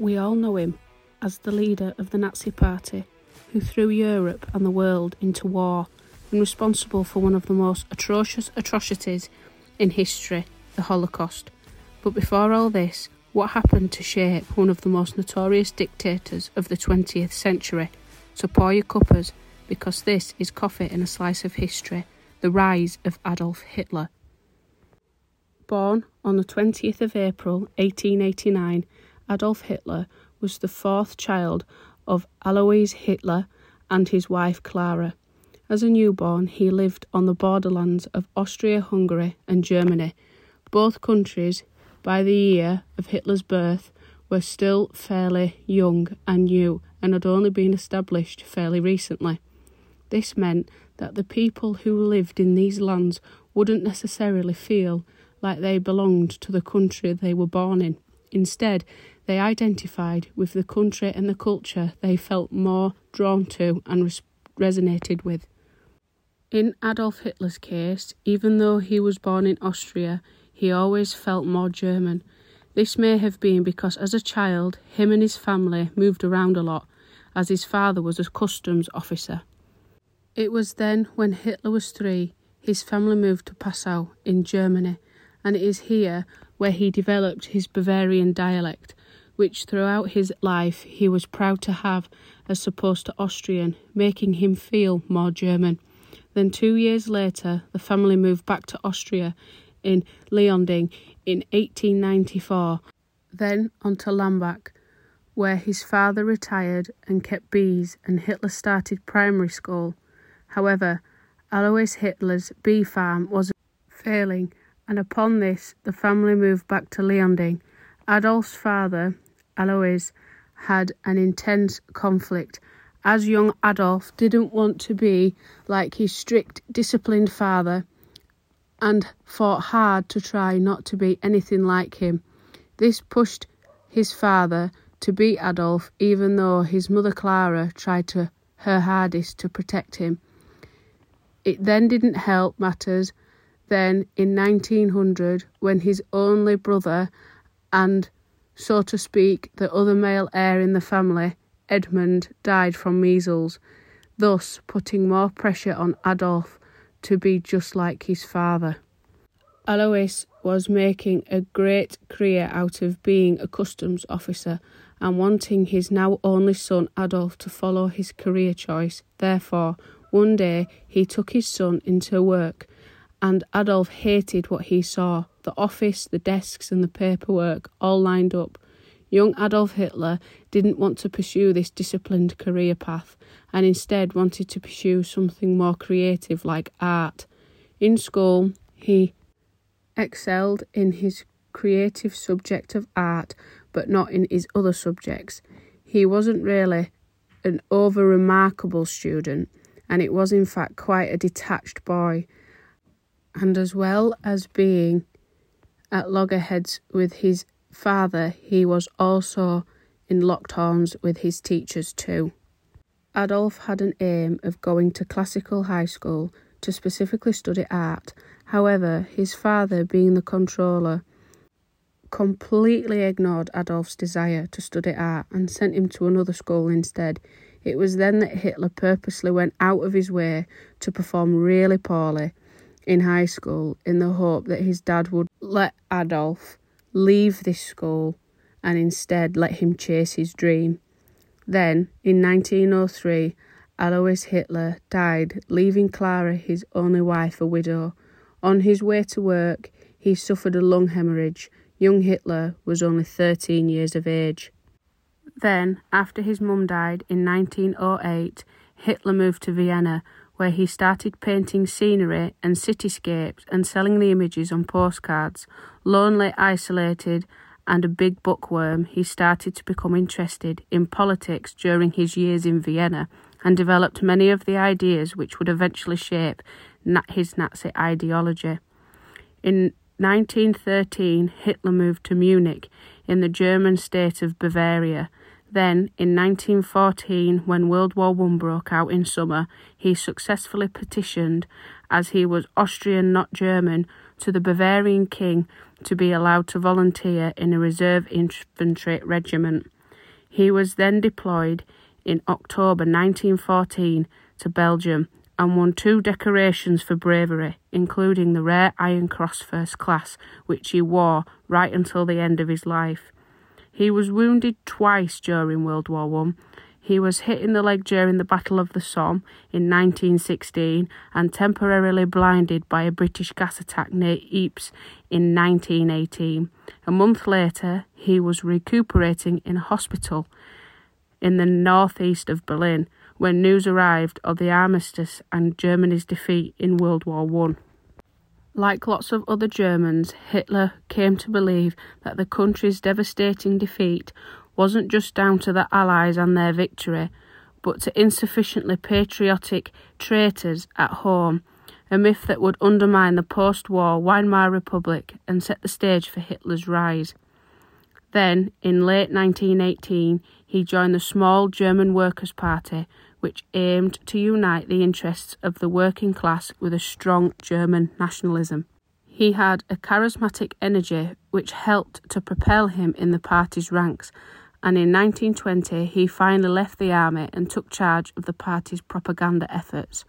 We all know him as the leader of the Nazi Party who threw Europe and the world into war and responsible for one of the most atrocious atrocities in history, the Holocaust. But before all this, what happened to shape one of the most notorious dictators of the 20th century? So pour your cuppers, because this is coffee and a slice of history the rise of Adolf Hitler. Born on the 20th of April 1889, Adolf Hitler was the fourth child of Alois Hitler and his wife Clara. As a newborn, he lived on the borderlands of Austria Hungary and Germany. Both countries, by the year of Hitler's birth, were still fairly young and new and had only been established fairly recently. This meant that the people who lived in these lands wouldn't necessarily feel like they belonged to the country they were born in. Instead, they identified with the country and the culture they felt more drawn to and res- resonated with. In Adolf Hitler's case, even though he was born in Austria, he always felt more German. This may have been because as a child, him and his family moved around a lot, as his father was a customs officer. It was then, when Hitler was three, his family moved to Passau in Germany, and it is here where he developed his Bavarian dialect, which throughout his life he was proud to have as opposed to Austrian, making him feel more German. Then, two years later, the family moved back to Austria in Leonding in 1894, then on to Lambach, where his father retired and kept bees, and Hitler started primary school. However, Alois Hitler's bee farm was failing, and upon this, the family moved back to Leonding. Adolf's father, Alois had an intense conflict, as young Adolf didn't want to be like his strict, disciplined father and fought hard to try not to be anything like him. This pushed his father to beat Adolf, even though his mother Clara tried to her hardest to protect him. It then didn't help matters. Then, in 1900, when his only brother and so to speak, the other male heir in the family, Edmund, died from measles, thus putting more pressure on Adolf to be just like his father. Alois was making a great career out of being a customs officer and wanting his now only son Adolf to follow his career choice. Therefore, one day he took his son into work, and Adolf hated what he saw the office, the desks, and the paperwork all lined up. Young Adolf Hitler didn't want to pursue this disciplined career path and instead wanted to pursue something more creative like art. In school, he excelled in his creative subject of art, but not in his other subjects. He wasn't really an over remarkable student, and it was in fact quite a detached boy. And as well as being at loggerheads with his father, he was also in locked horns with his teachers too. Adolf had an aim of going to classical high school to specifically study art. However, his father, being the controller, completely ignored Adolf's desire to study art and sent him to another school instead. It was then that Hitler purposely went out of his way to perform really poorly in high school in the hope that his dad would let Adolf leave this school and instead let him chase his dream. Then, in 1903, Alois Hitler died, leaving Clara, his only wife, a widow. On his way to work, he suffered a lung hemorrhage. Young Hitler was only 13 years of age. Then, after his mum died in 1908, Hitler moved to Vienna, where he started painting scenery and cityscapes and selling the images on postcards. Lonely, isolated, and a big bookworm, he started to become interested in politics during his years in Vienna and developed many of the ideas which would eventually shape his Nazi ideology. In 1913, Hitler moved to Munich in the German state of Bavaria then, in 1914, when World War I broke out in summer, he successfully petitioned, as he was Austrian, not German, to the Bavarian king to be allowed to volunteer in a reserve infantry regiment. He was then deployed in October 1914 to Belgium and won two decorations for bravery, including the rare Iron Cross First Class, which he wore right until the end of his life. He was wounded twice during World War One. He was hit in the leg during the Battle of the Somme in 1916 and temporarily blinded by a British gas attack near Ypres in 1918. A month later, he was recuperating in a hospital in the northeast of Berlin when news arrived of the armistice and Germany's defeat in World War One. Like lots of other Germans, Hitler came to believe that the country's devastating defeat wasn't just down to the Allies and their victory, but to insufficiently patriotic traitors at home, a myth that would undermine the post war Weimar Republic and set the stage for Hitler's rise. Then, in late 1918, he joined the small German Workers' Party, which aimed to unite the interests of the working class with a strong German nationalism. He had a charismatic energy which helped to propel him in the party's ranks, and in 1920 he finally left the army and took charge of the party's propaganda efforts.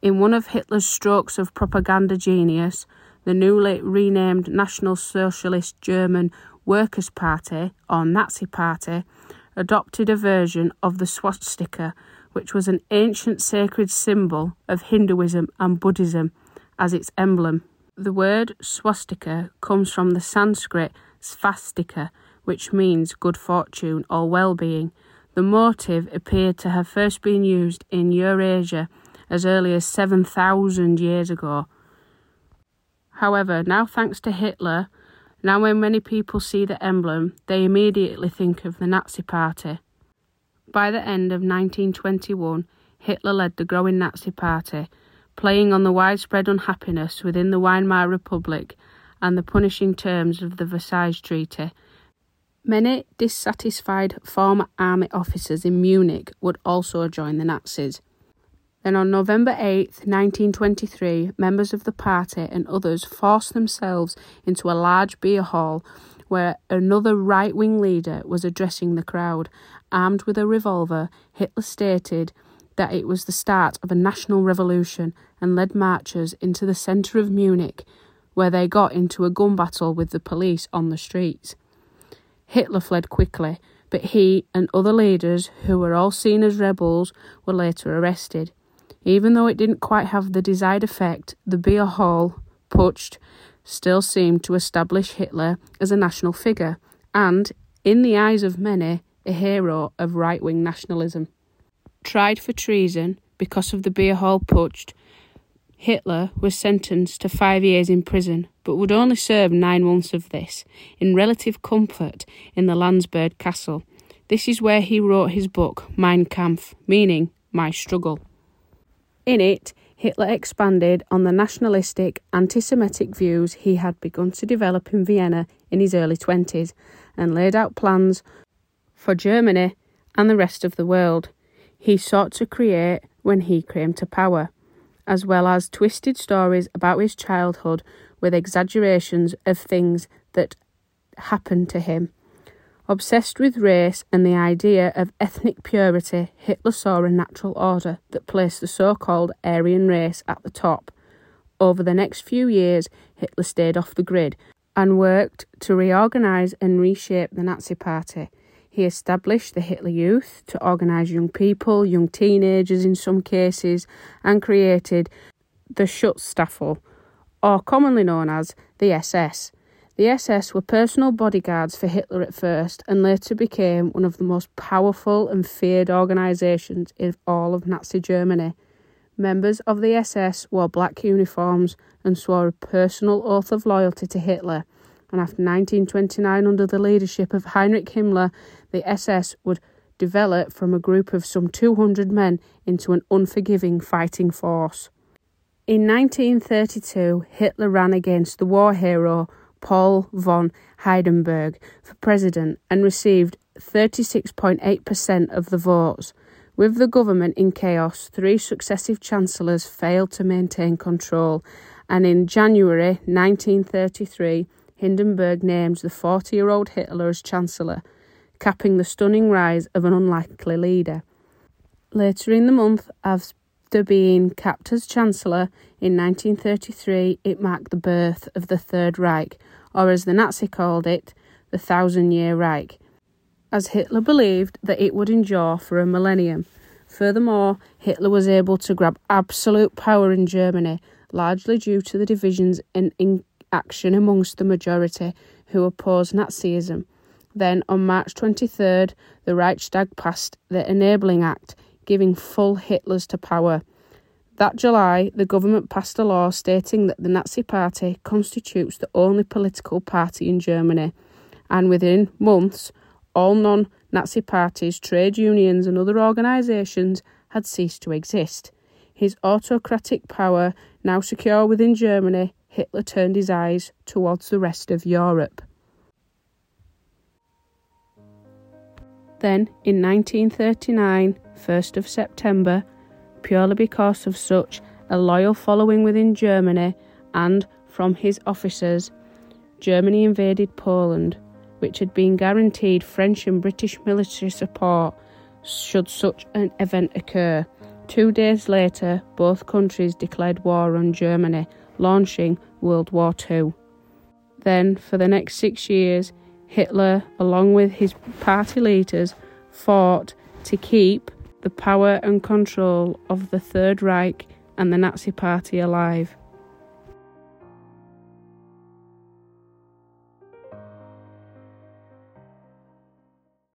In one of Hitler's strokes of propaganda genius, the newly renamed National Socialist German Workers' Party, or Nazi Party, adopted a version of the swastika which was an ancient sacred symbol of Hinduism and Buddhism, as its emblem. The word swastika comes from the Sanskrit svastika, which means good fortune or well being. The motive appeared to have first been used in Eurasia as early as 7,000 years ago. However, now thanks to Hitler, now when many people see the emblem, they immediately think of the Nazi Party. By the end of 1921, Hitler led the growing Nazi Party, playing on the widespread unhappiness within the Weimar Republic and the punishing terms of the Versailles Treaty. Many dissatisfied former army officers in Munich would also join the Nazis. Then on November 8, 1923, members of the party and others forced themselves into a large beer hall where another right wing leader was addressing the crowd. Armed with a revolver, Hitler stated that it was the start of a national revolution and led marchers into the centre of Munich, where they got into a gun battle with the police on the streets. Hitler fled quickly, but he and other leaders, who were all seen as rebels, were later arrested. Even though it didn't quite have the desired effect, the beer hall, putsch, still seemed to establish Hitler as a national figure and, in the eyes of many, a hero of right wing nationalism. Tried for treason because of the beer hall putsch, Hitler was sentenced to five years in prison, but would only serve nine months of this, in relative comfort, in the Landsberg castle. This is where he wrote his book, Mein Kampf, meaning My Struggle. In it, Hitler expanded on the nationalistic, anti Semitic views he had begun to develop in Vienna in his early 20s and laid out plans for Germany and the rest of the world. He sought to create when he came to power, as well as twisted stories about his childhood with exaggerations of things that happened to him Obsessed with race and the idea of ethnic purity, Hitler saw a natural order that placed the so called Aryan race at the top. Over the next few years, Hitler stayed off the grid and worked to reorganise and reshape the Nazi Party. He established the Hitler Youth to organise young people, young teenagers in some cases, and created the Schutzstaffel, or commonly known as the SS the SS were personal bodyguards for Hitler at first and later became one of the most powerful and feared organisations in all of Nazi Germany. Members of the SS wore black uniforms and swore a personal oath of loyalty to Hitler. And after 1929, under the leadership of Heinrich Himmler, the SS would develop from a group of some 200 men into an unforgiving fighting force. In 1932, Hitler ran against the war hero Paul von Hindenburg for president and received 36.8% of the votes. With the government in chaos, three successive chancellors failed to maintain control, and in January 1933, Hindenburg named the 40 year old Hitler as chancellor. capping the stunning rise of an unlikely leader. Later in the month, after being capped as Chancellor in 1933, it marked the birth of the Third Reich, or as the Nazi called it, the Thousand Year Reich, as Hitler believed that it would endure for a millennium. Furthermore, Hitler was able to grab absolute power in Germany, largely due to the divisions in, in action amongst the majority who opposed Nazism. Then, on March 23rd, the Reichstag passed the Enabling Act, giving full Hitlers to power. That July, the government passed a law stating that the Nazi Party constitutes the only political party in Germany, and within months, all non Nazi parties, trade unions, and other organisations had ceased to exist. His autocratic power now secure within Germany, Hitler turned his eyes towards the rest of Europe. Then, in 1939, 1st of September, purely because of such a loyal following within Germany and from his officers, Germany invaded Poland, which had been guaranteed French and British military support should such an event occur. Two days later, both countries declared war on Germany, launching World War II. Then, for the next six years, Hitler, along with his party leaders, fought to keep the power and control of the Third Reich and the Nazi Party alive.